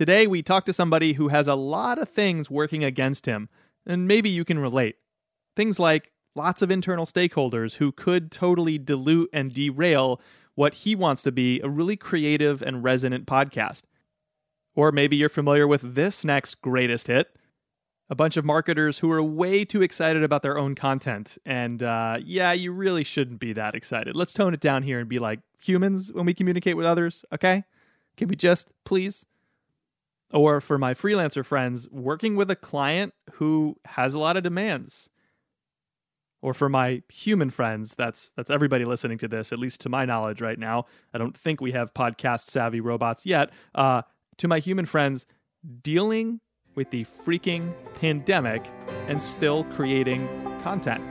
Today, we talk to somebody who has a lot of things working against him, and maybe you can relate. Things like lots of internal stakeholders who could totally dilute and derail what he wants to be a really creative and resonant podcast. Or maybe you're familiar with this next greatest hit a bunch of marketers who are way too excited about their own content. And uh, yeah, you really shouldn't be that excited. Let's tone it down here and be like humans when we communicate with others, okay? Can we just please? Or for my freelancer friends, working with a client who has a lot of demands. Or for my human friends, that's that's everybody listening to this, at least to my knowledge right now. I don't think we have podcast savvy robots yet. Uh, to my human friends, dealing with the freaking pandemic and still creating content.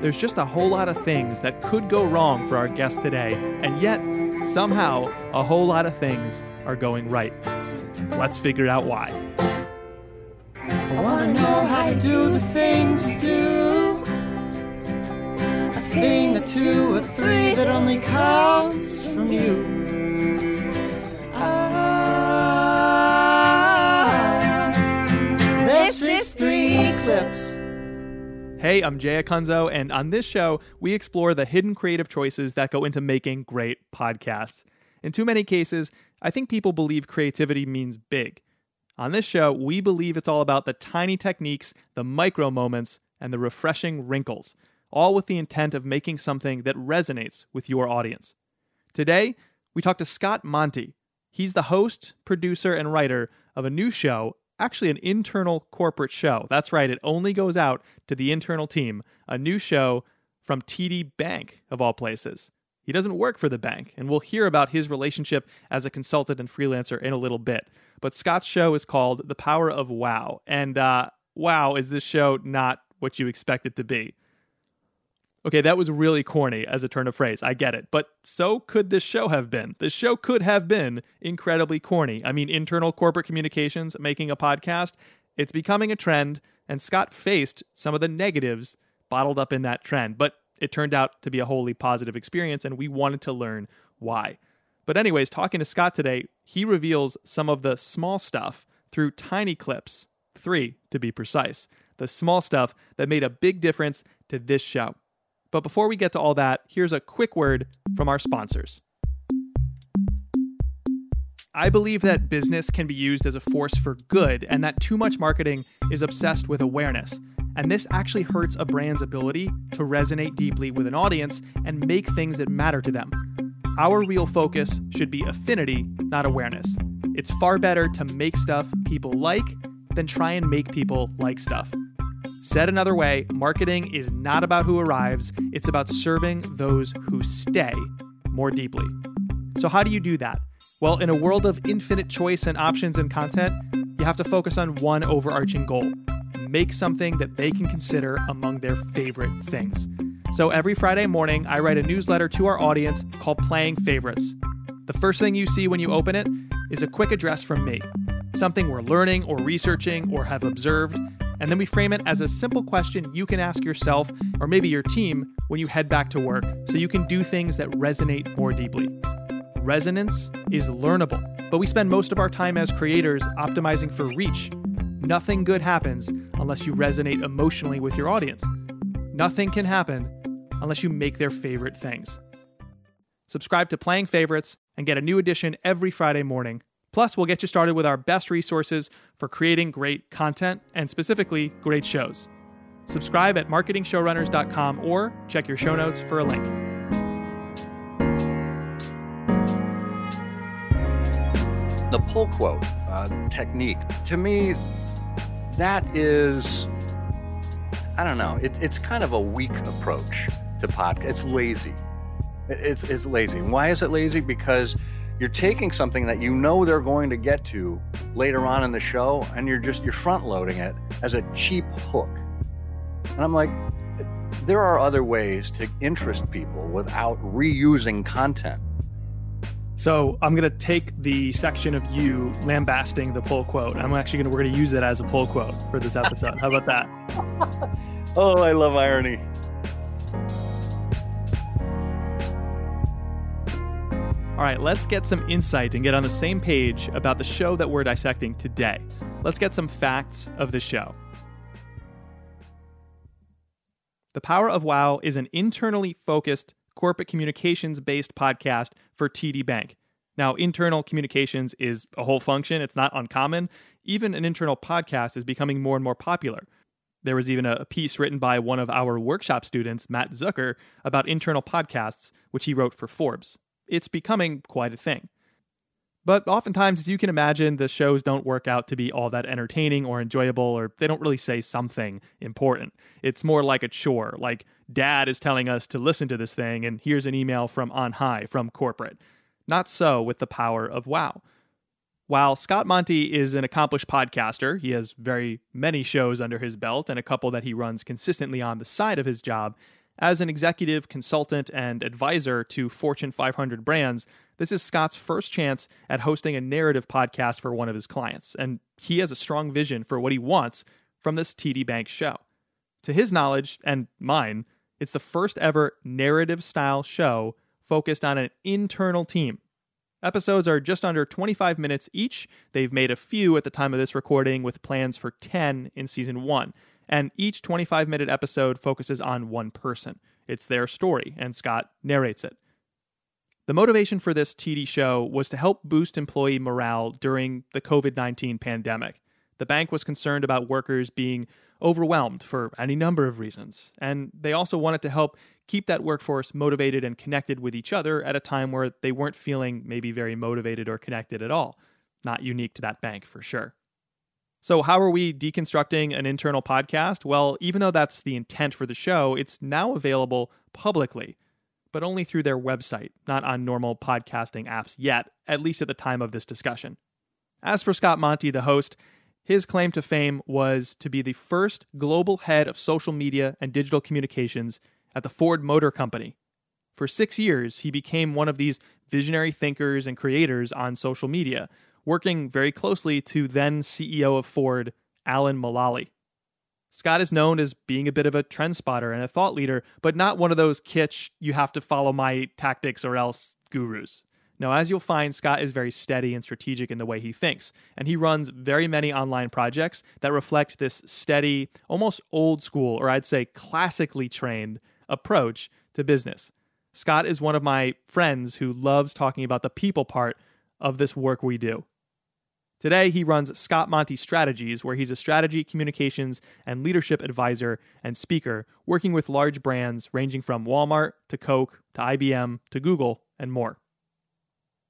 There's just a whole lot of things that could go wrong for our guest today, and yet, somehow, a whole lot of things are going right. Let's figure out why. I wanna know how to do the things you do. A thing, a two, a three that only comes from you. Ah, this is three clips. Hey, I'm Jay Acunzo, and on this show, we explore the hidden creative choices that go into making great podcasts. In too many cases, I think people believe creativity means big. On this show, we believe it's all about the tiny techniques, the micro moments, and the refreshing wrinkles, all with the intent of making something that resonates with your audience. Today, we talk to Scott Monty. He's the host, producer, and writer of a new show, actually an internal corporate show. That's right, it only goes out to the internal team, a new show from TD Bank, of all places. He doesn't work for the bank, and we'll hear about his relationship as a consultant and freelancer in a little bit. But Scott's show is called The Power of Wow, and uh, wow, is this show not what you expect it to be? Okay, that was really corny as a turn of phrase. I get it. But so could this show have been. This show could have been incredibly corny. I mean, internal corporate communications, making a podcast, it's becoming a trend, and Scott faced some of the negatives bottled up in that trend. But it turned out to be a wholly positive experience, and we wanted to learn why. But, anyways, talking to Scott today, he reveals some of the small stuff through tiny clips, three to be precise, the small stuff that made a big difference to this show. But before we get to all that, here's a quick word from our sponsors. I believe that business can be used as a force for good and that too much marketing is obsessed with awareness. And this actually hurts a brand's ability to resonate deeply with an audience and make things that matter to them. Our real focus should be affinity, not awareness. It's far better to make stuff people like than try and make people like stuff. Said another way, marketing is not about who arrives, it's about serving those who stay more deeply. So, how do you do that? Well, in a world of infinite choice and options and content, you have to focus on one overarching goal make something that they can consider among their favorite things. So, every Friday morning, I write a newsletter to our audience called Playing Favorites. The first thing you see when you open it is a quick address from me, something we're learning or researching or have observed and then we frame it as a simple question you can ask yourself or maybe your team when you head back to work so you can do things that resonate more deeply. Resonance is learnable, but we spend most of our time as creators optimizing for reach. Nothing good happens unless you resonate emotionally with your audience. Nothing can happen unless you make their favorite things. Subscribe to Playing Favorites and get a new edition every Friday morning Plus, we'll get you started with our best resources for creating great content and specifically great shows. Subscribe at marketingshowrunners.com or check your show notes for a link. The pull quote uh, technique, to me, that is, I don't know, it, it's kind of a weak approach to podcast. It's lazy. It's, it's lazy. And why is it lazy? Because you're taking something that you know they're going to get to later on in the show and you're just you're front loading it as a cheap hook and i'm like there are other ways to interest people without reusing content so i'm going to take the section of you lambasting the pull quote i'm actually going to we're going to use it as a pull quote for this episode how about that oh i love irony All right, let's get some insight and get on the same page about the show that we're dissecting today. Let's get some facts of the show. The Power of Wow is an internally focused, corporate communications based podcast for TD Bank. Now, internal communications is a whole function, it's not uncommon. Even an internal podcast is becoming more and more popular. There was even a piece written by one of our workshop students, Matt Zucker, about internal podcasts, which he wrote for Forbes. It's becoming quite a thing. But oftentimes, as you can imagine, the shows don't work out to be all that entertaining or enjoyable, or they don't really say something important. It's more like a chore, like dad is telling us to listen to this thing, and here's an email from on high, from corporate. Not so with the power of wow. While Scott Monty is an accomplished podcaster, he has very many shows under his belt and a couple that he runs consistently on the side of his job. As an executive consultant and advisor to Fortune 500 brands, this is Scott's first chance at hosting a narrative podcast for one of his clients, and he has a strong vision for what he wants from this TD Bank show. To his knowledge, and mine, it's the first ever narrative style show focused on an internal team. Episodes are just under 25 minutes each. They've made a few at the time of this recording, with plans for 10 in season one. And each 25 minute episode focuses on one person. It's their story, and Scott narrates it. The motivation for this TD show was to help boost employee morale during the COVID 19 pandemic. The bank was concerned about workers being overwhelmed for any number of reasons, and they also wanted to help keep that workforce motivated and connected with each other at a time where they weren't feeling maybe very motivated or connected at all. Not unique to that bank for sure. So, how are we deconstructing an internal podcast? Well, even though that's the intent for the show, it's now available publicly but only through their website, not on normal podcasting apps yet, at least at the time of this discussion. As for Scott Monty, the host, his claim to fame was to be the first global head of social media and digital communications at the Ford Motor Company. For six years, he became one of these visionary thinkers and creators on social media, working very closely to then CEO of Ford, Alan Mulally. Scott is known as being a bit of a trend spotter and a thought leader, but not one of those kitsch, you have to follow my tactics or else gurus. Now, as you'll find, Scott is very steady and strategic in the way he thinks, and he runs very many online projects that reflect this steady, almost old school, or I'd say classically trained approach to business. Scott is one of my friends who loves talking about the people part of this work we do. Today, he runs Scott Monty Strategies, where he's a strategy, communications, and leadership advisor and speaker, working with large brands ranging from Walmart to Coke to IBM to Google and more.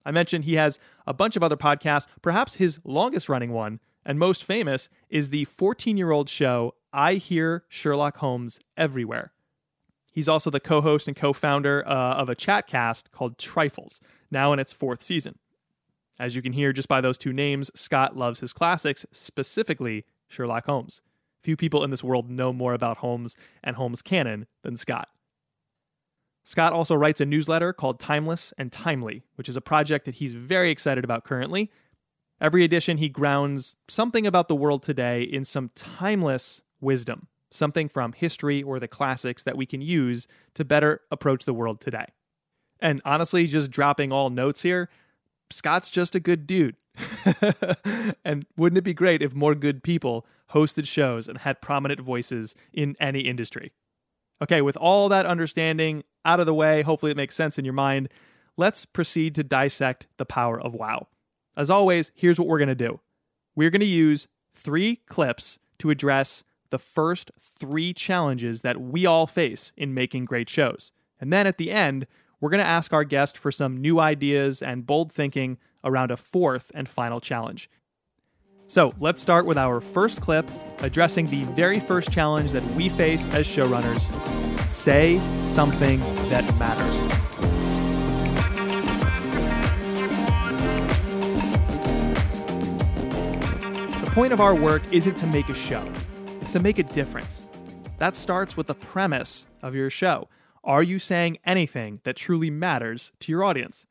I mentioned he has a bunch of other podcasts. Perhaps his longest running one and most famous is the 14 year old show I Hear Sherlock Holmes Everywhere. He's also the co host and co founder uh, of a chat cast called Trifles, now in its fourth season. As you can hear just by those two names, Scott loves his classics, specifically Sherlock Holmes. Few people in this world know more about Holmes and Holmes canon than Scott. Scott also writes a newsletter called Timeless and Timely, which is a project that he's very excited about currently. Every edition, he grounds something about the world today in some timeless wisdom, something from history or the classics that we can use to better approach the world today. And honestly, just dropping all notes here, Scott's just a good dude. and wouldn't it be great if more good people hosted shows and had prominent voices in any industry? Okay, with all that understanding out of the way, hopefully it makes sense in your mind, let's proceed to dissect the power of WoW. As always, here's what we're going to do we're going to use three clips to address the first three challenges that we all face in making great shows. And then at the end, we're going to ask our guest for some new ideas and bold thinking around a fourth and final challenge. So let's start with our first clip addressing the very first challenge that we face as showrunners say something that matters. The point of our work isn't to make a show, it's to make a difference. That starts with the premise of your show. Are you saying anything that truly matters to your audience?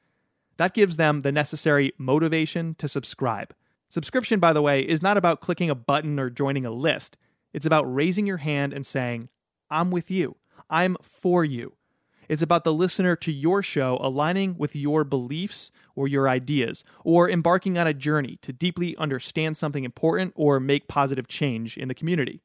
That gives them the necessary motivation to subscribe. Subscription, by the way, is not about clicking a button or joining a list. It's about raising your hand and saying, I'm with you. I'm for you. It's about the listener to your show aligning with your beliefs or your ideas, or embarking on a journey to deeply understand something important or make positive change in the community.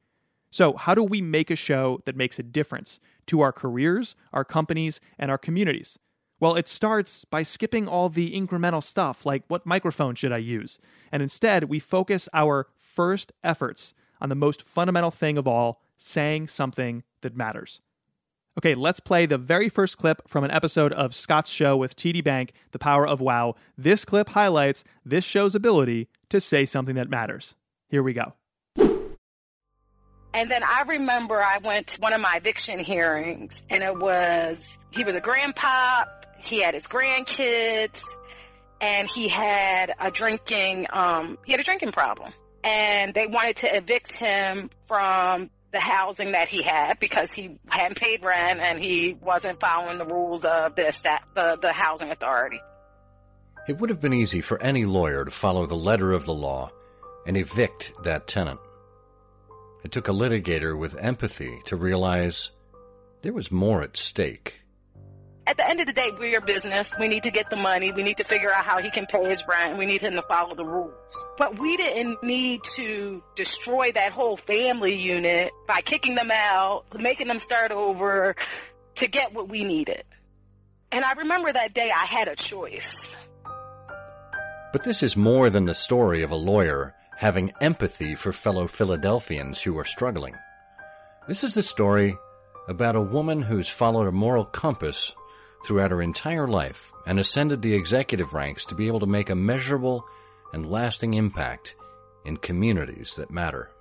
So, how do we make a show that makes a difference to our careers, our companies, and our communities? Well, it starts by skipping all the incremental stuff like what microphone should I use? And instead, we focus our first efforts on the most fundamental thing of all saying something that matters. Okay, let's play the very first clip from an episode of Scott's show with TD Bank, The Power of Wow. This clip highlights this show's ability to say something that matters. Here we go. And then I remember I went to one of my eviction hearings, and it was he was a grandpa, he had his grandkids, and he had a drinking um, he had a drinking problem, and they wanted to evict him from the housing that he had because he hadn't paid rent and he wasn't following the rules of the the, the housing authority. It would have been easy for any lawyer to follow the letter of the law and evict that tenant. It took a litigator with empathy to realize there was more at stake. At the end of the day, we're business. We need to get the money. We need to figure out how he can pay his rent. We need him to follow the rules. But we didn't need to destroy that whole family unit by kicking them out, making them start over to get what we needed. And I remember that day I had a choice. But this is more than the story of a lawyer having empathy for fellow Philadelphians who are struggling. This is the story about a woman who's followed a moral compass throughout her entire life and ascended the executive ranks to be able to make a measurable and lasting impact in communities that matter.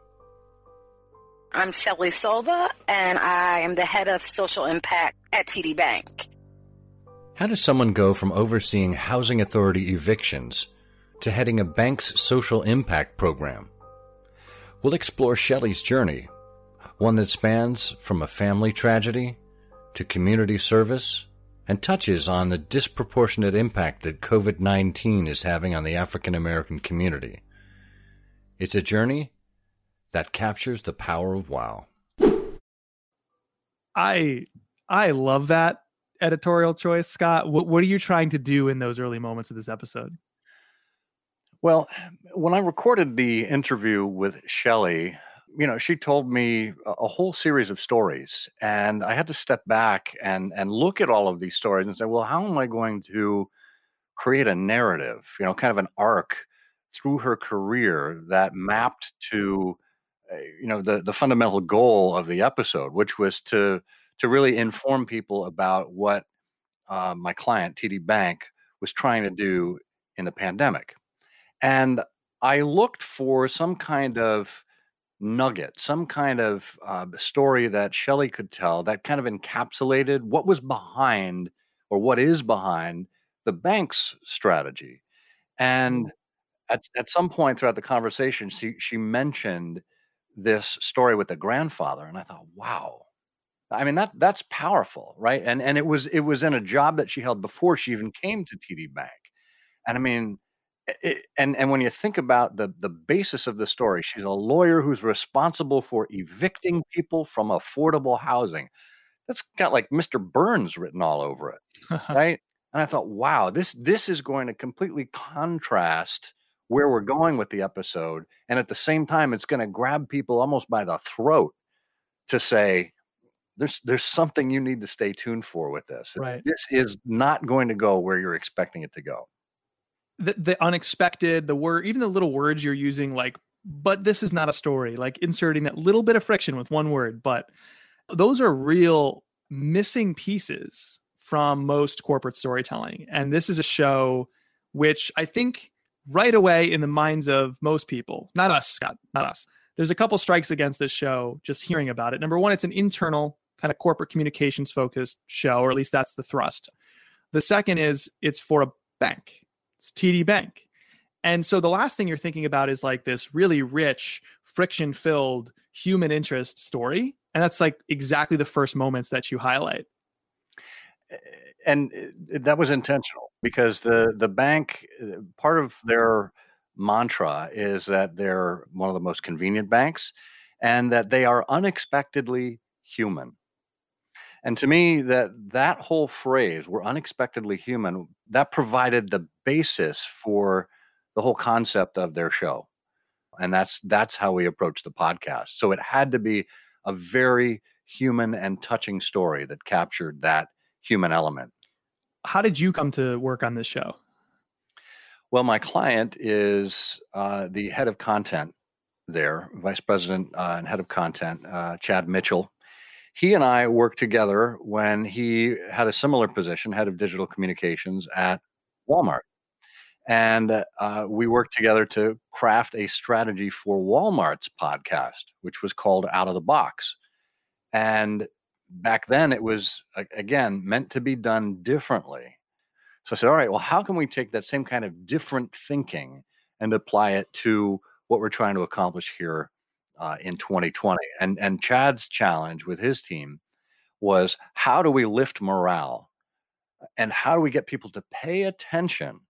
I'm Shelley Sylva, and I am the head of social impact at TD Bank. How does someone go from overseeing housing authority evictions to heading a bank's social impact program. We'll explore Shelley's journey, one that spans from a family tragedy to community service and touches on the disproportionate impact that COVID 19 is having on the African American community. It's a journey that captures the power of wow. I I love that editorial choice, Scott. What what are you trying to do in those early moments of this episode? Well, when I recorded the interview with Shelley, you know, she told me a, whole series of stories, and I had to step back and and look at all of these stories and say, well, how am I going to create a narrative, you know, kind of an arc through her career that mapped to, uh, you know, the the fundamental goal of the episode, which was to to really inform people about what uh, my client TD Bank was trying to do in the pandemic. And I looked for some kind of nugget, some kind of uh, story that Shelley could tell that kind of encapsulated what was behind or what is behind the bank's strategy. And mm-hmm. at, at some point throughout the conversation, she, she mentioned this story with the grandfather. And I thought, wow. I mean that that's powerful, right? And and it was it was in a job that she held before she even came to TD Bank. And I mean, it, and and when you think about the the basis of the story, she's a lawyer who's responsible for evicting people from affordable housing. That's got like Mr. Burns written all over it, right? And I thought, wow, this this is going to completely contrast where we're going with the episode, and at the same time, it's going to grab people almost by the throat to say, there's there's something you need to stay tuned for with this. Right. This is not going to go where you're expecting it to go the, the unexpected, the word, even the little words you're using, like, but this is not a story, like inserting that little bit of friction with one word. But those are real missing pieces from most corporate storytelling. And this is a show which I think right away in the minds of most people, not us, Scott, not us. There's a couple strikes against this show just hearing about it. Number one, it's an internal kind of corporate communications focused show, or at least that's the thrust. The second is it's for a bank. It's TD Bank. And so the last thing you're thinking about is like this really rich, friction filled human interest story. And that's like exactly the first moments that you highlight. And that was intentional because the, the bank, uh, part of their mantra is that they're one of the most convenient banks and that they are unexpectedly human. And to me, that that whole phrase, "we're unexpectedly human," that provided the basis for the whole concept of their show, and that's that's how we approach the podcast. So it had to be a very human and touching story that captured that human element. How did you come to work on this show? Well, my client is uh, the head of content there, vice president uh, and head of content, uh, Chad Mitchell. He and I worked together when he had a similar position, head of digital communications at Walmart. And uh, we worked together to craft a strategy for Walmart's podcast, which was called Out of the Box. And back then, it was, again, meant to be done differently. So I said, all right, well, how can we take that same kind of different thinking and apply it to what we're trying to accomplish here uh, in 2020? And, and Chad's challenge with his team was how do we lift morale and how do we get people to pay attention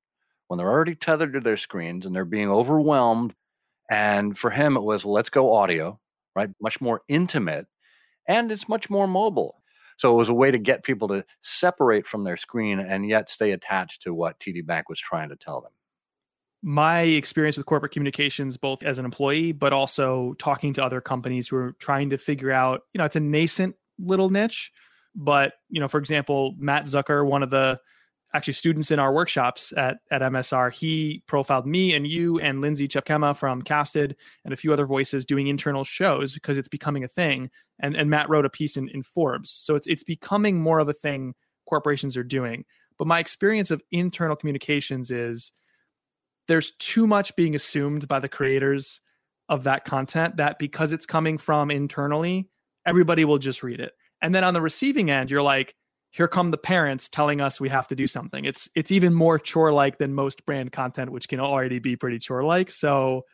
when they're already tethered to their screens and they're being overwhelmed. And for him, it was let's go audio, right? Much more intimate and it's much more mobile. So it was a way to get people to separate from their screen and yet stay attached to what TD Bank was trying to tell them. My experience with corporate communications, both as an employee, but also talking to other companies who are trying to figure out, you know, it's a nascent little niche. But, you know, for example, Matt Zucker, one of the actually students in our workshops at, at MSR, he profiled me and you and Lindsay Tjepkema from Casted and a few other voices doing internal shows because it's becoming a thing. And, and Matt wrote a piece in, in Forbes. So it's, it's becoming more of a thing corporations are doing. But my experience of internal communications is there's too much being assumed by the creators of that content that because it's coming from internally, everybody will just read it. And then on the receiving end, you're like, here come the parents telling us we have to do something. It's it's even more chore like than most brand content, which can already be pretty chore like. So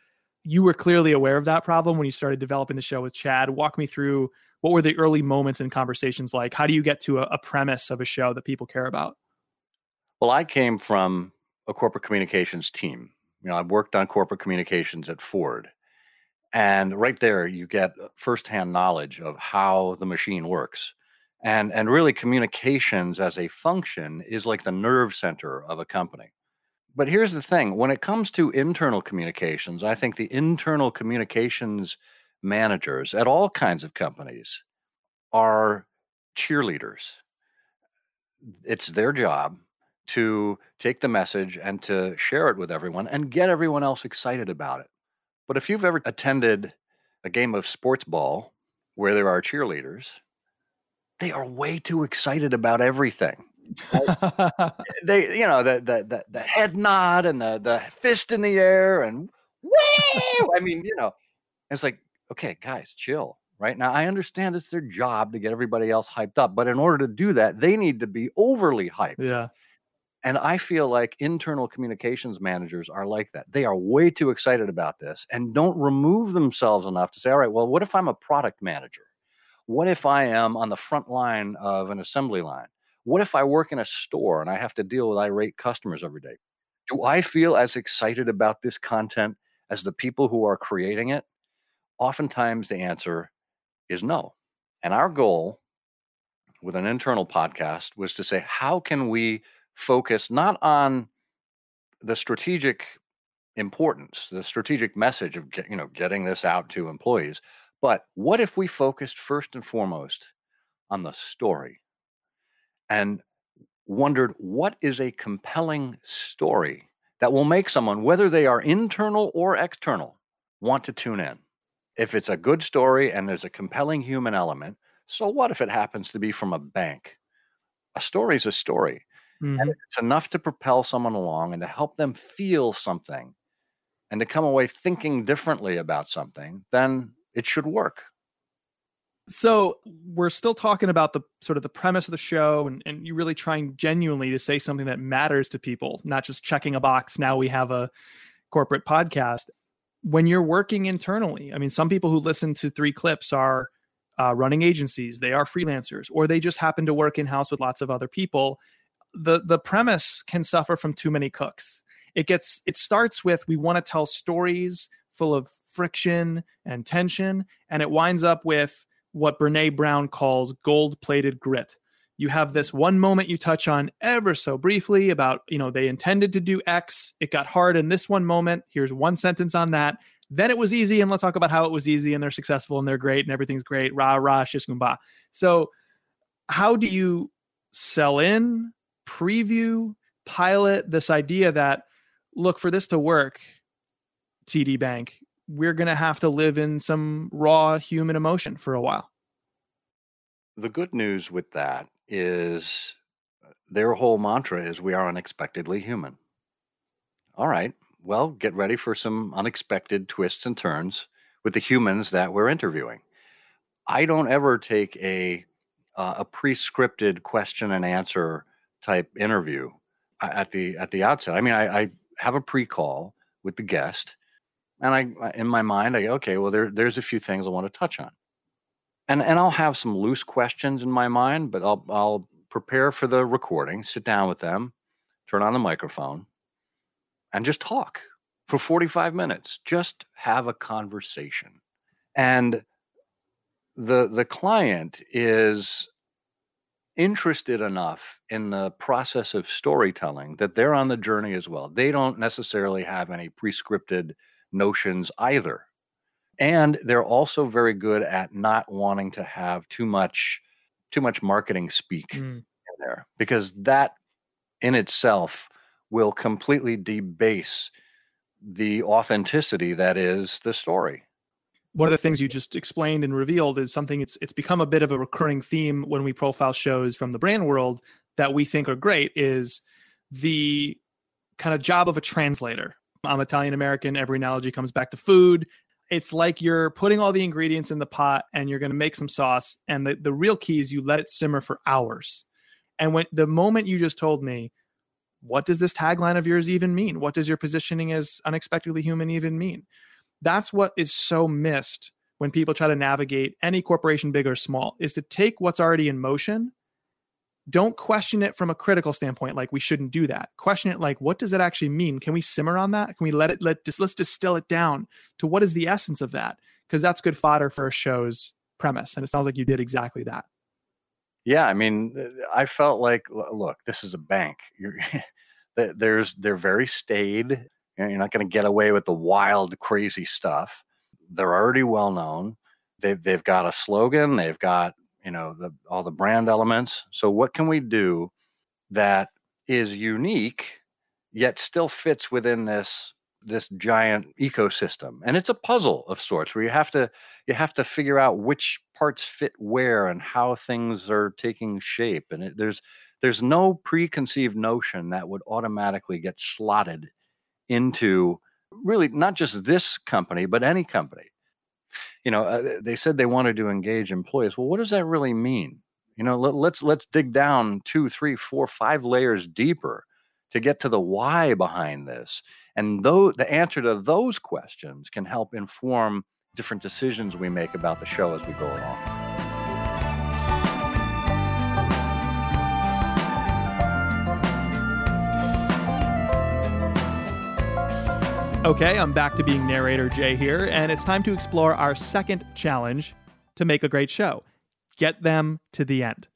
you were clearly aware of that problem when you started developing the show with Chad. Walk me through what were the early moments and conversations like? How do you get to a, a premise of a show that people care about? Well, I came from a corporate communications team. You know, I've worked on corporate communications at Ford. And right there, you get uh, firsthand knowledge of how the machine works and and really communications as a function is like the nerve center of a company but here's the thing when it comes to internal communications i think the internal communications managers at all kinds of companies are cheerleaders it's their job to take the message and to share it with everyone and get everyone else excited about it but if you've ever attended a game of sports ball where there are cheerleaders they are way too excited about everything. they, you know, the, the the the head nod and the the fist in the air and woo. I mean, you know, it's like, okay, guys, chill. Right now, I understand it's their job to get everybody else hyped up, but in order to do that, they need to be overly hyped. Yeah. And I feel like internal communications managers are like that. They are way too excited about this and don't remove themselves enough to say, all right, well, what if I'm a product manager? What if I am on the front line of an assembly line? What if I work in a store and I have to deal with irate customers every day? Do I feel as excited about this content as the people who are creating it? Oftentimes the answer is no. And our goal with an internal podcast was to say, how can we focus not on the strategic importance, the strategic message of you know getting this out to employees, but what if we focused first and foremost on the story and wondered what is a compelling story that will make someone, whether they are internal or external, want to tune in? If it's a good story and there's a compelling human element, so what if it happens to be from a bank? A story is a story. Mm-hmm. And it's enough to propel someone along and to help them feel something and to come away thinking differently about something, then it should work. So we're still talking about the sort of the premise of the show and, and you really trying genuinely to say something that matters to people, not just checking a box. Now we have a corporate podcast. When you're working internally, I mean, some people who listen to three clips are uh, running agencies, they are freelancers, or they just happen to work in house with lots of other people. The the premise can suffer from too many cooks. It gets it starts with we want to tell stories full of friction and tension. And it winds up with what Brene Brown calls gold plated grit. you have this one moment you touch on ever so briefly about you know they intended to do x it got hard in this one moment here's one sentence on that then it was easy and let's talk about how it was easy and they're successful and they're great and everything's great rah rah shishkumba so how do you sell in preview pilot this idea that look for this to work td bank we're going to have to live in some raw human emotion for a while the good news with that is uh, their whole mantra is we are unexpectedly human. All right. Well, get ready for some unexpected twists and turns with the humans that we're interviewing. I don't ever take a uh, a pre-scripted question and answer type interview at the at the outset. I mean, I, I have a pre-call with the guest, and I in my mind I go, okay, well there there's a few things I want to touch on and and I'll have some loose questions in my mind, but I'll I'll prepare for the recording, sit down with them, turn on the microphone, and just talk for 45 minutes. Just have a conversation. And the the client is interested enough in the process of storytelling that they're on the journey as well. They don't necessarily have any prescripted notions either and they're also very good at not wanting to have too much too much marketing speak mm. in there because that in itself will completely debase the authenticity that is the story one of the things you just explained and revealed is something it's it's become a bit of a recurring theme when we profile shows from the brand world that we think are great is the kind of job of a translator. I'm Italian American. Every analogy comes back to food. It's like you're putting all the ingredients in the pot and you're going to make some sauce and the, the real key is you let it simmer for hours. And when the moment you just told me what does this tagline of yours even mean? What does your positioning as unexpectedly human even mean that's what is so missed when people try to navigate any corporation big or small is to take what's already in motion. Don't question it from a critical standpoint like we shouldn't do that. Question it like what does that actually mean? Can we simmer on that? Can we let it let just let's distill it down to what is the essence of that? Because that's good fodder for a show's premise and it sounds like you did exactly that. Yeah i mean uh, i felt like look this is a bank. You're there's they're very staid you're not going to get away with the wild crazy stuff. They're already well known. They've they've got a slogan. They've got you know the all the brand elements. So what can we do that is unique yet still fits within this this giant ecosystem? And it's a puzzle of sorts where you have to you have to figure out which parts fit where and how things are taking shape. And it, there's there's no preconceived notion that would automatically get slotted into really not just this company but any company you know, uh, they said they wanted to engage employees. Well, what does that really mean? You know, let, let's let's dig down two, three, four, five layers deeper to get to the why behind this. And though the answer to those questions can help inform different decisions we make about the show as we go along. Okay, I'm back to being narrator Jay here, and it's time to explore our second challenge to make a great show get them to the end.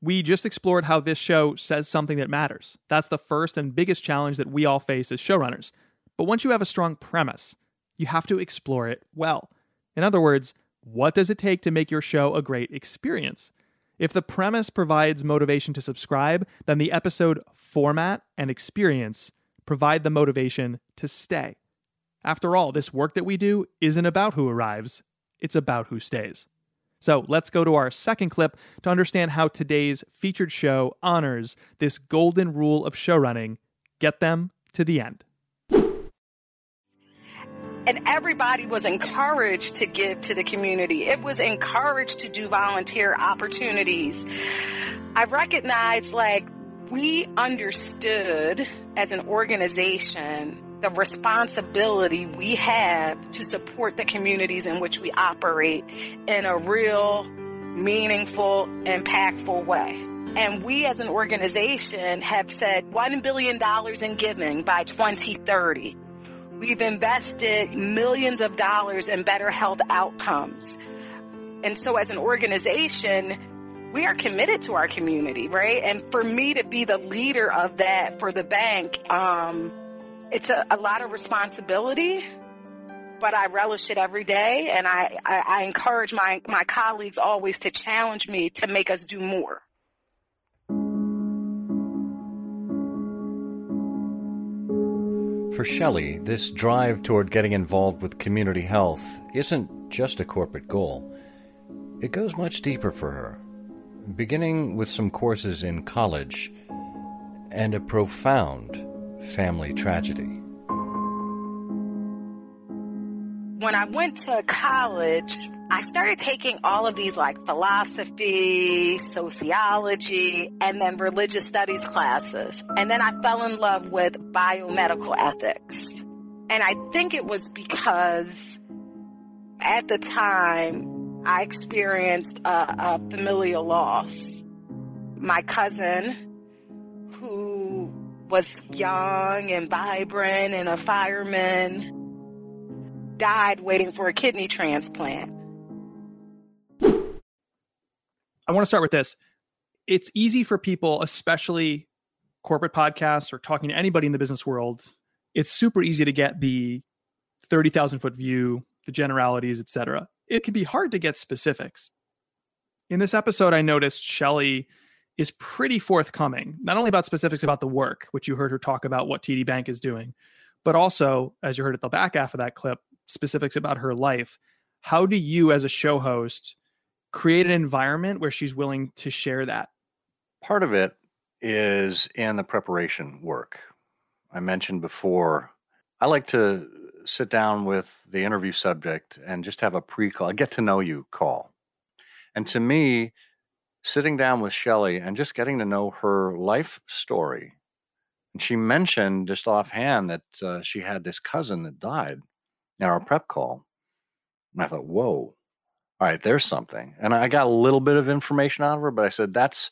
We just explored how this show says something that matters. That's the first and biggest challenge that we all face as showrunners. But once you have a strong premise, you have to explore it well. In other words, what does it take to make your show a great experience? If the premise provides motivation to subscribe, then the episode format and experience provide the motivation to stay. After all, this work that we do isn't about who arrives, it's about who stays. So let's go to our second clip to understand how today's featured show honors this golden rule of showrunning get them to the end. And everybody was encouraged to give to the community. It was encouraged to do volunteer opportunities. I recognized like we understood as an organization the responsibility we have to support the communities in which we operate in a real, meaningful, impactful way. And we as an organization have said $1 billion in giving by 2030. We've invested millions of dollars in better health outcomes. And so as an organization, we are committed to our community, right? And for me to be the leader of that for the bank, um, it's a, a lot of responsibility, but I relish it every day. And I, I, I encourage my, my colleagues always to challenge me to make us do more. For Shelley, this drive toward getting involved with community health isn't just a corporate goal. It goes much deeper for her, beginning with some courses in college and a profound family tragedy. When I went to college, I started taking all of these like philosophy, sociology, and then religious studies classes. And then I fell in love with biomedical ethics. And I think it was because at the time I experienced a, a familial loss. My cousin, who was young and vibrant and a fireman, died waiting for a kidney transplant. I want to start with this. It's easy for people, especially corporate podcasts or talking to anybody in the business world. It's super easy to get the 30,000 foot view, the generalities, etc. It can be hard to get specifics. In this episode, I noticed Shelley is pretty forthcoming, not only about specifics about the work, which you heard her talk about what TD Bank is doing, but also, as you heard at the back half of that clip, specifics about her life. How do you, as a show host, create an environment where she's willing to share that? Part of it is in the preparation work. I mentioned before, I like to sit down with the interview subject and just have a pre call, get to know you call. And to me, sitting down with Shelley and just getting to know her life story. And she mentioned just offhand that uh, she had this cousin that died in our prep call. And I thought, whoa, all right, there's something. And I got a little bit of information out of her, but I said, that's,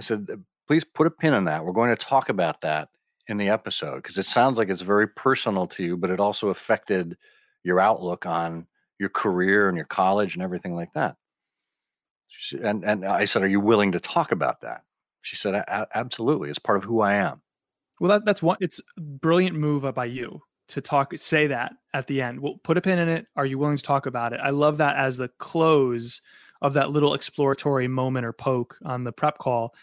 I said, please put a pin in that. We're going to talk about that in the episode because it sounds like it's very personal to you, but it also affected your outlook on your career and your college and everything like that. She, and and I said, "Are you willing to talk about that?" She said, "Absolutely. It's part of who I am." Well, that, that's one. It's brilliant move by you to talk. Say that at the end. Well, put a pin in it. Are you willing to talk about it? I love that as the close of that little exploratory moment or poke on the prep call.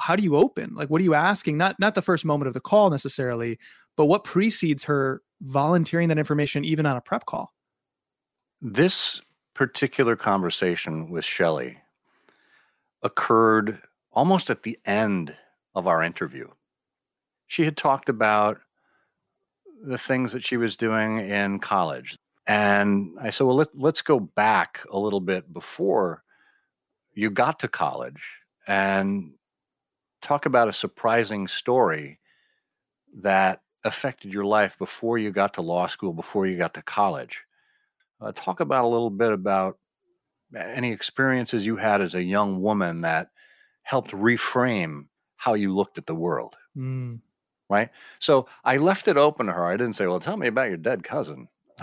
How do you open? Like, what are you asking? Not not the first moment of the call necessarily, but what precedes her volunteering that information even on a prep call? This particular conversation with Shelley occurred almost at the end of our interview. She had talked about the things that she was doing in college. And I said, well, let, let's go back a little bit before you got to college and talk about a surprising story that affected your life before you got to law school, before you got to college. Uh, talk about a little bit about any experiences you had as a young woman that helped reframe how you looked at the world. Mm. Right. So I left it open to her. I didn't say, well, tell me about your dead cousin.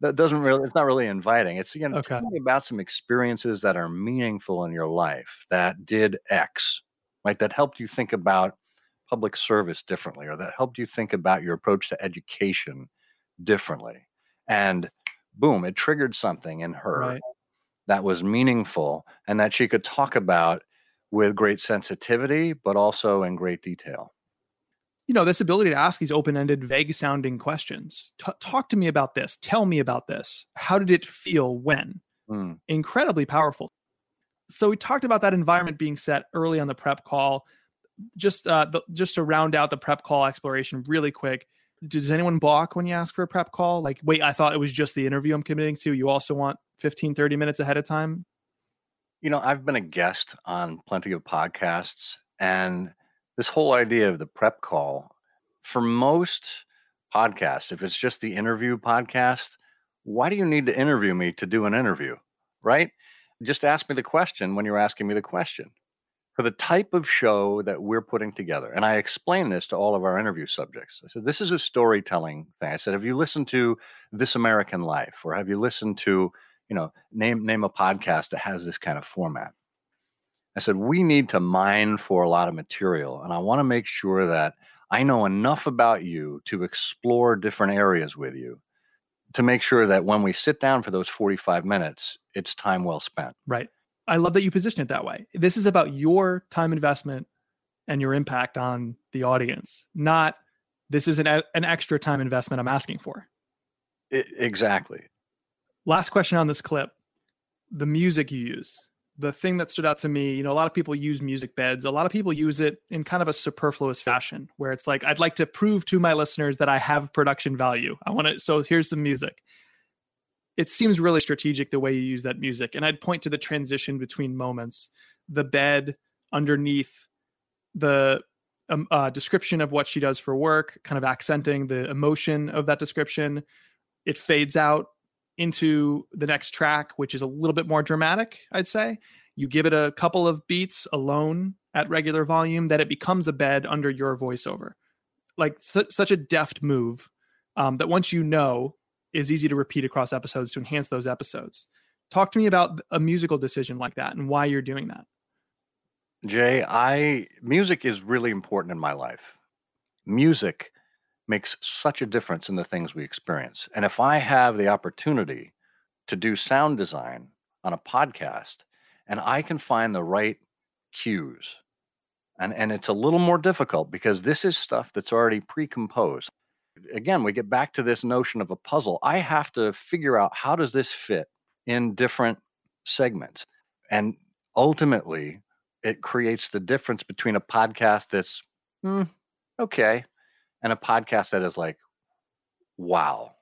that doesn't really, it's not really inviting. It's, you know, okay. tell me about some experiences that are meaningful in your life that did X, right? That helped you think about public service differently or that helped you think about your approach to education differently. And boom, it triggered something in her right. that was meaningful and that she could talk about with great sensitivity, but also in great detail. You know, this ability to ask these open ended, vague sounding questions. T- talk to me about this. Tell me about this. How did it feel when? Mm. Incredibly powerful. So, we talked about that environment being set early on the prep call. Just, uh, the, just to round out the prep call exploration really quick does anyone balk when you ask for a prep call? Like, wait, I thought it was just the interview I'm committing to. You also want 15, 30 minutes ahead of time? You know, I've been a guest on plenty of podcasts, and this whole idea of the prep call for most podcasts, if it's just the interview podcast, why do you need to interview me to do an interview? Right? Just ask me the question when you're asking me the question for the type of show that we're putting together. And I explain this to all of our interview subjects. I said, this is a storytelling thing. I said, have you listened to This American Life? Or have you listened to, you know, name name a podcast that has this kind of format? I said, we need to mine for a lot of material. And I want to make sure that I know enough about you to explore different areas with you to make sure that when we sit down for those 45 minutes, it's time well spent. Right. I love that you position it that way. This is about your time investment and your impact on the audience, not this is an, an extra time investment I'm asking for. It, exactly. Last question on this clip the music you use the thing that stood out to me, you know, a lot of people use music beds. A lot of people use it in kind of a superfluous fashion where it's like, I'd like to prove to my listeners that I have production value. I want to, so here's some music. It seems really strategic the way you use that music. And I'd point to the transition between moments, the bed underneath the um, uh, description of what she does for work, kind of accenting the emotion of that description. It fades out into the next track, which is a little bit more dramatic, I'd say. You give it a couple of beats alone at regular volume, that it becomes a bed under your voiceover. Like su- such a deft move um, that once you know is easy to repeat across episodes to enhance those episodes. Talk to me about a musical decision like that and why you're doing that. Jay, I music is really important in my life. Music makes such a difference in the things we experience. And if I have the opportunity to do sound design on a podcast and I can find the right cues, and, and it's a little more difficult because this is stuff that's already pre-composed. Again, we get back to this notion of a puzzle. I have to figure out how does this fit in different segments. And ultimately, it creates the difference between a podcast that's mm, okay and a podcast that is like, wow,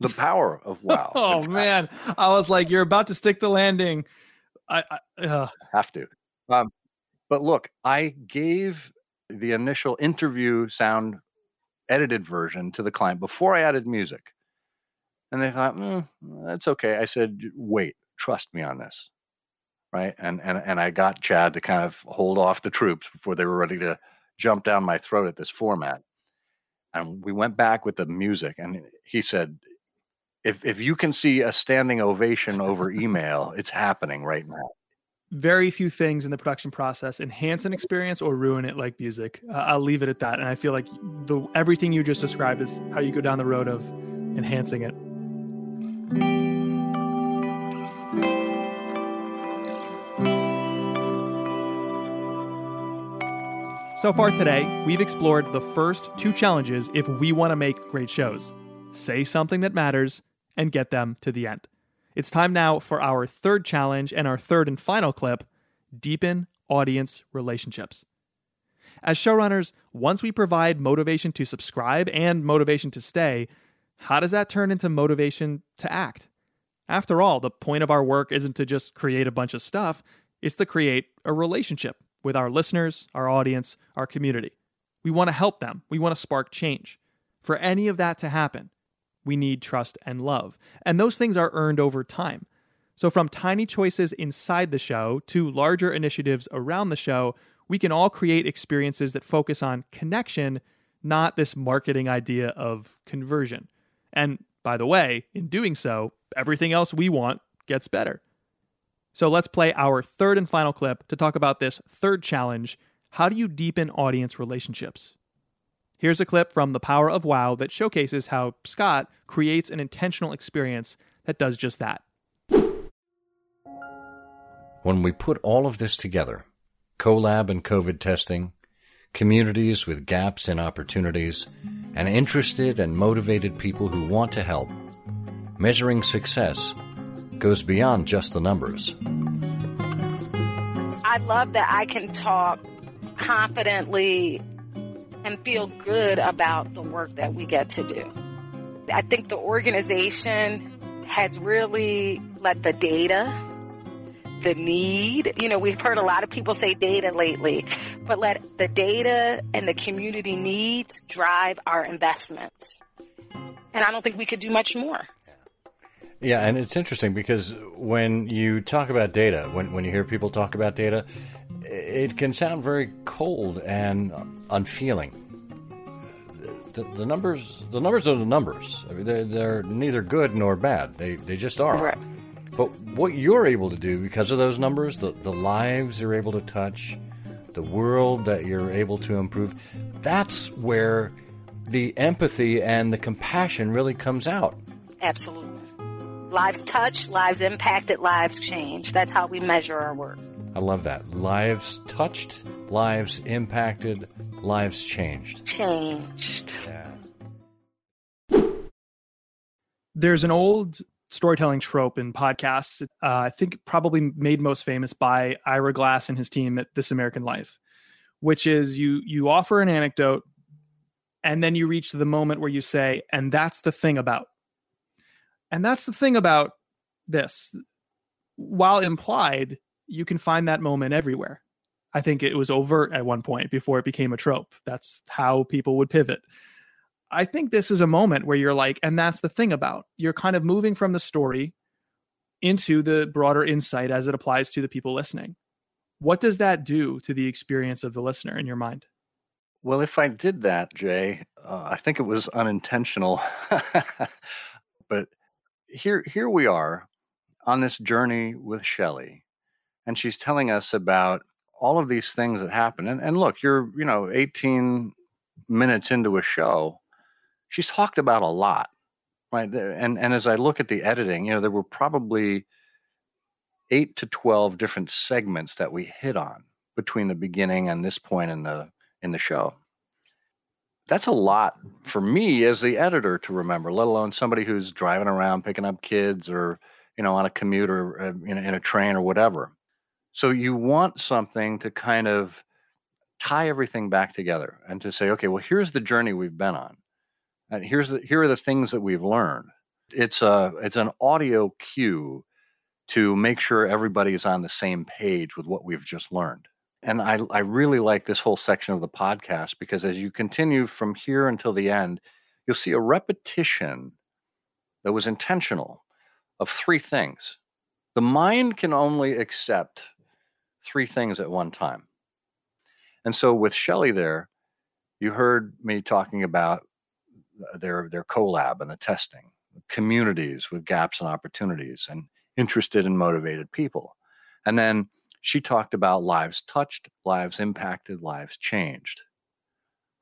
the power of wow. oh man, I was like, you're about to stick the landing. I, I uh. have to. Um, but look, I gave the initial interview sound edited version to the client before I added music, and they thought, mm, that's okay. I said, wait, trust me on this, right? And and and I got Chad to kind of hold off the troops before they were ready to jump down my throat at this format and we went back with the music and he said if if you can see a standing ovation over email it's happening right now very few things in the production process enhance an experience or ruin it like music. Uh, i'll leave it at that and i feel like the everything you just described is how you go down the road of enhancing it. So far today, we've explored the first two challenges if we want to make great shows. Say something that matters and get them to the end. It's time now for our third challenge and our third and final clip deepen audience relationships. As showrunners, once we provide motivation to subscribe and motivation to stay, how does that turn into motivation to act? After all, the point of our work isn't to just create a bunch of stuff, it's to create a relationship with our listeners, our audience, our community. We want to help them. We want to spark change. For any of that to happen, we need trust and love. And those things are earned over time. So, from tiny choices inside the show to larger initiatives around the show, we can all create experiences that focus on connection, not this marketing idea of conversion. And by the way, in doing so, everything else we want gets better. So let's play our third and final clip to talk about this third challenge how do you deepen audience relationships? Here's a clip from The Power of Wow that showcases how Scott creates an intentional experience that does just that. When we put all of this together collab and COVID testing, communities with gaps in opportunities, and interested and motivated people who want to help, measuring success goes beyond just the numbers. I love that I can talk confidently and feel good about the work that we get to do. I think the organization has really let the data, the need, you know, we've heard a lot of people say data lately, but let the data and the community needs drive our investments. And I don't think we could do much more. Yeah, and it's interesting because when you talk about data, when, when you hear people talk about data, it can sound very cold and unfeeling. The, the numbers, the numbers are the numbers. I mean, they're, they're, neither good nor bad. They they just are. Right. But what you're able to do because of those numbers, the, the lives you're able to touch, the world that you're able to improve, that's where the empathy and the compassion really comes out. Absolutely. Lives touched, lives impacted, lives changed. That's how we measure our work. I love that. Lives touched, lives impacted, lives changed. Changed. Yeah. There's an old storytelling trope in podcasts. Uh, I think probably made most famous by Ira Glass and his team at This American Life, which is you you offer an anecdote, and then you reach the moment where you say, "And that's the thing about." And that's the thing about this. While implied, you can find that moment everywhere. I think it was overt at one point before it became a trope. That's how people would pivot. I think this is a moment where you're like, and that's the thing about you're kind of moving from the story into the broader insight as it applies to the people listening. What does that do to the experience of the listener in your mind? Well, if I did that, Jay, uh, I think it was unintentional. but here, here we are on this journey with Shelley, and she's telling us about all of these things that happen. And, and look, you're, you know, 18 minutes into a show, she's talked about a lot, right? And and as I look at the editing, you know, there were probably eight to twelve different segments that we hit on between the beginning and this point in the in the show. That's a lot for me as the editor to remember, let alone somebody who's driving around picking up kids or you know on a commute or uh, in, in a train or whatever. So you want something to kind of tie everything back together and to say, okay, well, here's the journey we've been on and here's the, here are the things that we've learned. It's a it's an audio cue to make sure everybody is on the same page with what we've just learned. And I, I really like this whole section of the podcast because as you continue from here until the end, you'll see a repetition that was intentional of three things. The mind can only accept three things at one time. And so with Shelley there, you heard me talking about their their collab and the testing, communities with gaps and opportunities, and interested and motivated people. And then she talked about lives touched, lives impacted, lives changed.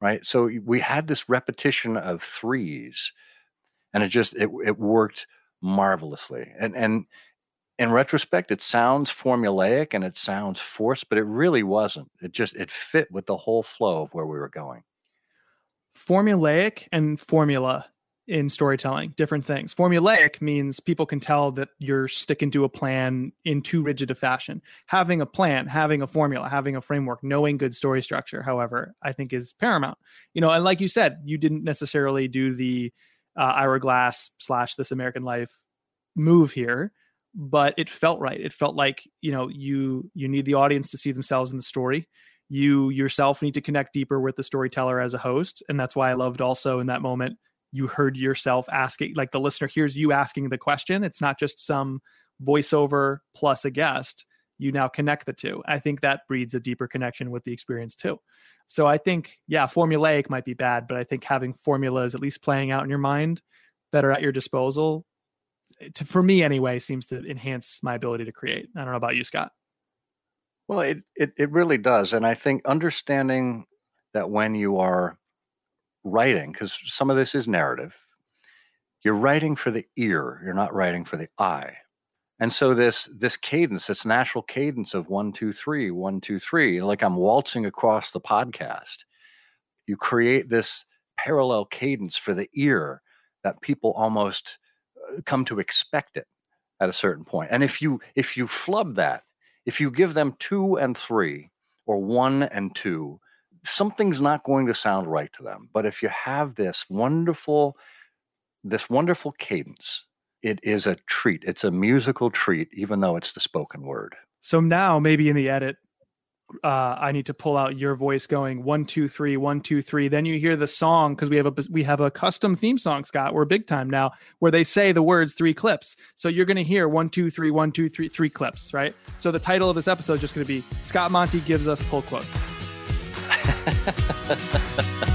Right. So we had this repetition of threes, and it just it it worked marvelously. And and in retrospect, it sounds formulaic and it sounds forced, but it really wasn't. It just it fit with the whole flow of where we were going. Formulaic and formula in storytelling different things. Formulaic means people can tell that you're sticking to a plan in too rigid a fashion. Having a plan having a formula having a framework knowing good story structure however i think is paramount. You know and like you said you didn't necessarily do the uh, ira glass slash this american life move here but it felt right. It felt like you know you you need the audience to see themselves in the story. You yourself need to connect deeper with the storyteller as a host and that's why i loved also in that moment you heard yourself asking like the listener hears you asking the question. It's not just some voiceover plus a guest. You now connect the two. I think that breeds a deeper connection with the experience too. So i think yeah formulaic might be bad but i think having formulas at least playing out in your mind that are at your disposal to, for me anyway seems to enhance my ability to create i don't know about you scott well, it, it, it really does. And I think understanding that when you are writing, because some of this is narrative, you're writing for the ear, you're not writing for the eye. And so this this cadence, this natural cadence of one, two, three, one, two, three, like I'm waltzing across the podcast, you create this parallel cadence for the ear that people almost come to expect it at a certain point. And if you if you flub that, if you give them two and three or one and two, something's not going to sound right to them. But if you have this wonderful, this wonderful cadence, it is a treat. It's a musical treat, even though it's the spoken word. So now maybe in the edit, uh, I need to pull out your voice going one two three one two three. Then you hear the song because we have a we have a custom theme song, Scott. We're big time now, where they say the words three clips. So you're going to hear one two three one two three three clips, right? So the title of this episode is just going to be Scott Monty gives us pull quotes.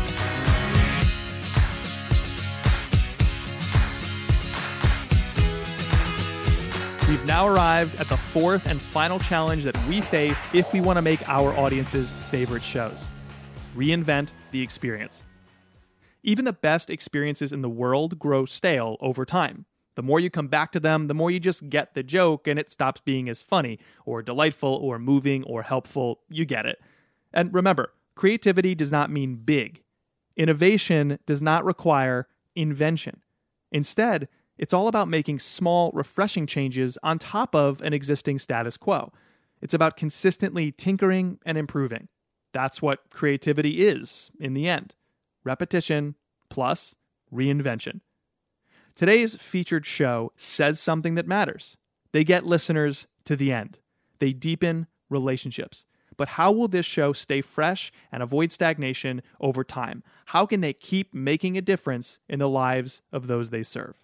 We've now arrived at the fourth and final challenge that we face if we want to make our audience's favorite shows reinvent the experience. Even the best experiences in the world grow stale over time. The more you come back to them, the more you just get the joke and it stops being as funny or delightful or moving or helpful. You get it. And remember, creativity does not mean big. Innovation does not require invention. Instead, it's all about making small, refreshing changes on top of an existing status quo. It's about consistently tinkering and improving. That's what creativity is in the end repetition plus reinvention. Today's featured show says something that matters. They get listeners to the end, they deepen relationships. But how will this show stay fresh and avoid stagnation over time? How can they keep making a difference in the lives of those they serve?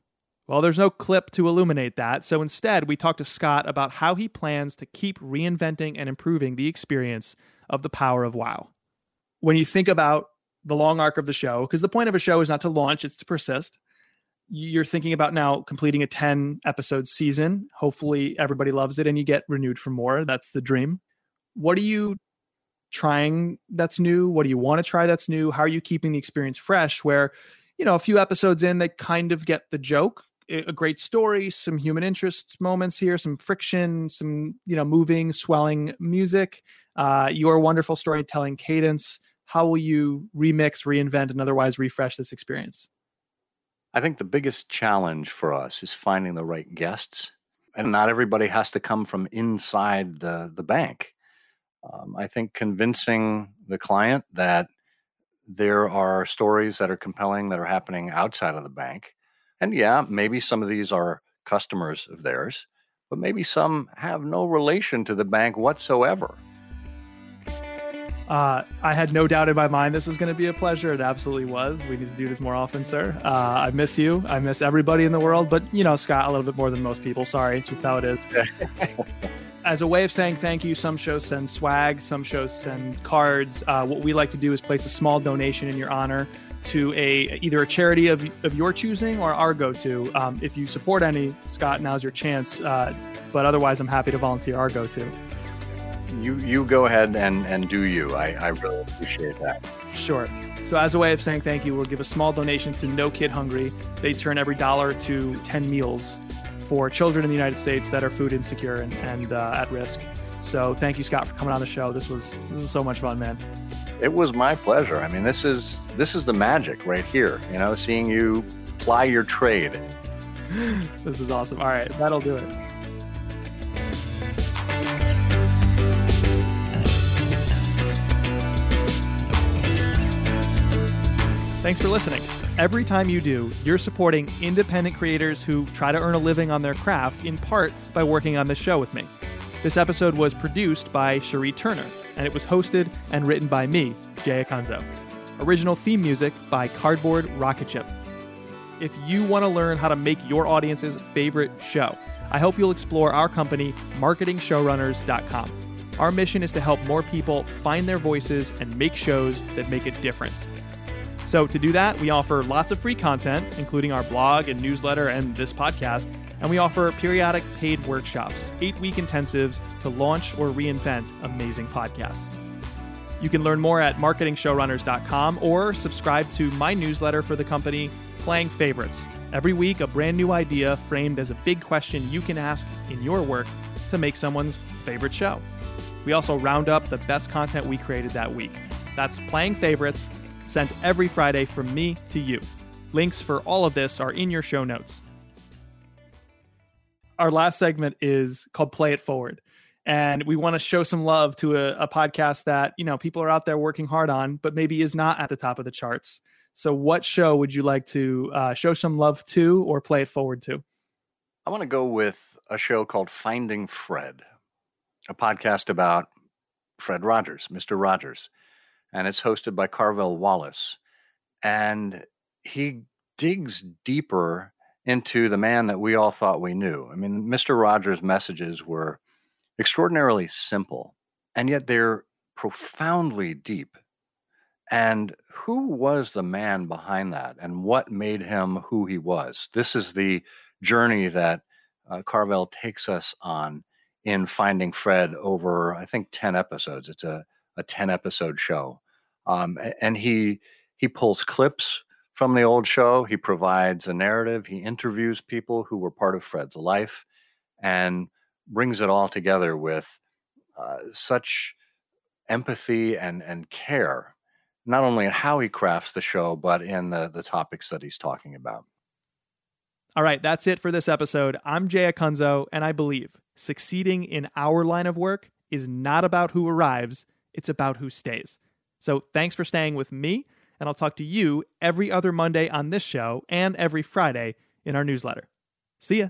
Well, there's no clip to illuminate that, so instead, we talk to Scott about how he plans to keep reinventing and improving the experience of the power of WoW. When you think about the long arc of the show, because the point of a show is not to launch, it's to persist. You're thinking about now completing a 10 episode season. Hopefully, everybody loves it and you get renewed for more. That's the dream. What are you trying that's new? What do you want to try that's new? How are you keeping the experience fresh? Where, you know, a few episodes in, they kind of get the joke. A great story, some human interest moments here, some friction, some, you know, moving, swelling music, uh, your wonderful storytelling cadence. How will you remix, reinvent, and otherwise refresh this experience? I think the biggest challenge for us is finding the right guests. And not everybody has to come from inside the, the bank. Um, I think convincing the client that there are stories that are compelling that are happening outside of the bank. And yeah, maybe some of these are customers of theirs, but maybe some have no relation to the bank whatsoever. Uh, I had no doubt in my mind this was going to be a pleasure. It absolutely was. We need to do this more often, sir. Uh, I miss you. I miss everybody in the world, but you know, Scott, a little bit more than most people. Sorry, it's just how it is. As a way of saying thank you, some shows send swag, some shows send cards. Uh, what we like to do is place a small donation in your honor to a either a charity of, of your choosing or our go-to. Um, if you support any, Scott, now's your chance. Uh, but otherwise, I'm happy to volunteer our go-to you you go ahead and and do you. I, I really appreciate that. Sure. So as a way of saying thank you, we'll give a small donation to No Kid Hungry. They turn every dollar to 10 meals for children in the United States that are food insecure and, and uh, at risk. So thank you, Scott, for coming on the show. This was this was so much fun, man. It was my pleasure. I mean, this is this is the magic right here. You know, seeing you ply your trade. this is awesome. All right, that'll do it. Thanks for listening. Every time you do, you're supporting independent creators who try to earn a living on their craft, in part by working on this show with me. This episode was produced by Cherie Turner, and it was hosted and written by me, Jay Acunzo. Original theme music by Cardboard Rocket Ship. If you want to learn how to make your audience's favorite show, I hope you'll explore our company, marketingshowrunners.com. Our mission is to help more people find their voices and make shows that make a difference. So, to do that, we offer lots of free content, including our blog and newsletter and this podcast. And we offer periodic paid workshops, eight week intensives to launch or reinvent amazing podcasts. You can learn more at marketingshowrunners.com or subscribe to my newsletter for the company, Playing Favorites. Every week, a brand new idea framed as a big question you can ask in your work to make someone's favorite show. We also round up the best content we created that week. That's Playing Favorites sent every Friday from me to you. Links for all of this are in your show notes. Our last segment is called Play It Forward. And we want to show some love to a, a podcast that, you know, people are out there working hard on, but maybe is not at the top of the charts. So, what show would you like to uh, show some love to or play it forward to? I want to go with a show called Finding Fred, a podcast about Fred Rogers, Mr. Rogers and it's hosted by Carvell Wallace. And he digs deeper into the man that we all thought we knew. I mean, Mr. Rogers' messages were extraordinarily simple, and yet they're profoundly deep. And who was the man behind that, and what made him who he was? This is the journey that uh, Carvell takes us on in Finding Fred over, I think, 10 episodes. It's a, a 10 episode show. Um, and he, he pulls clips from the old show. He provides a narrative. He interviews people who were part of Fred's life and brings it all together with uh, such empathy and, and care, not only in how he crafts the show, but in the, the topics that he's talking about. All right, that's it for this episode. I'm Jay Acunzo, and I believe succeeding in our line of work is not about who arrives, it's about who stays. So thanks for staying with me, and I'll talk to you every other Monday on this show and every Friday in our newsletter. See ya.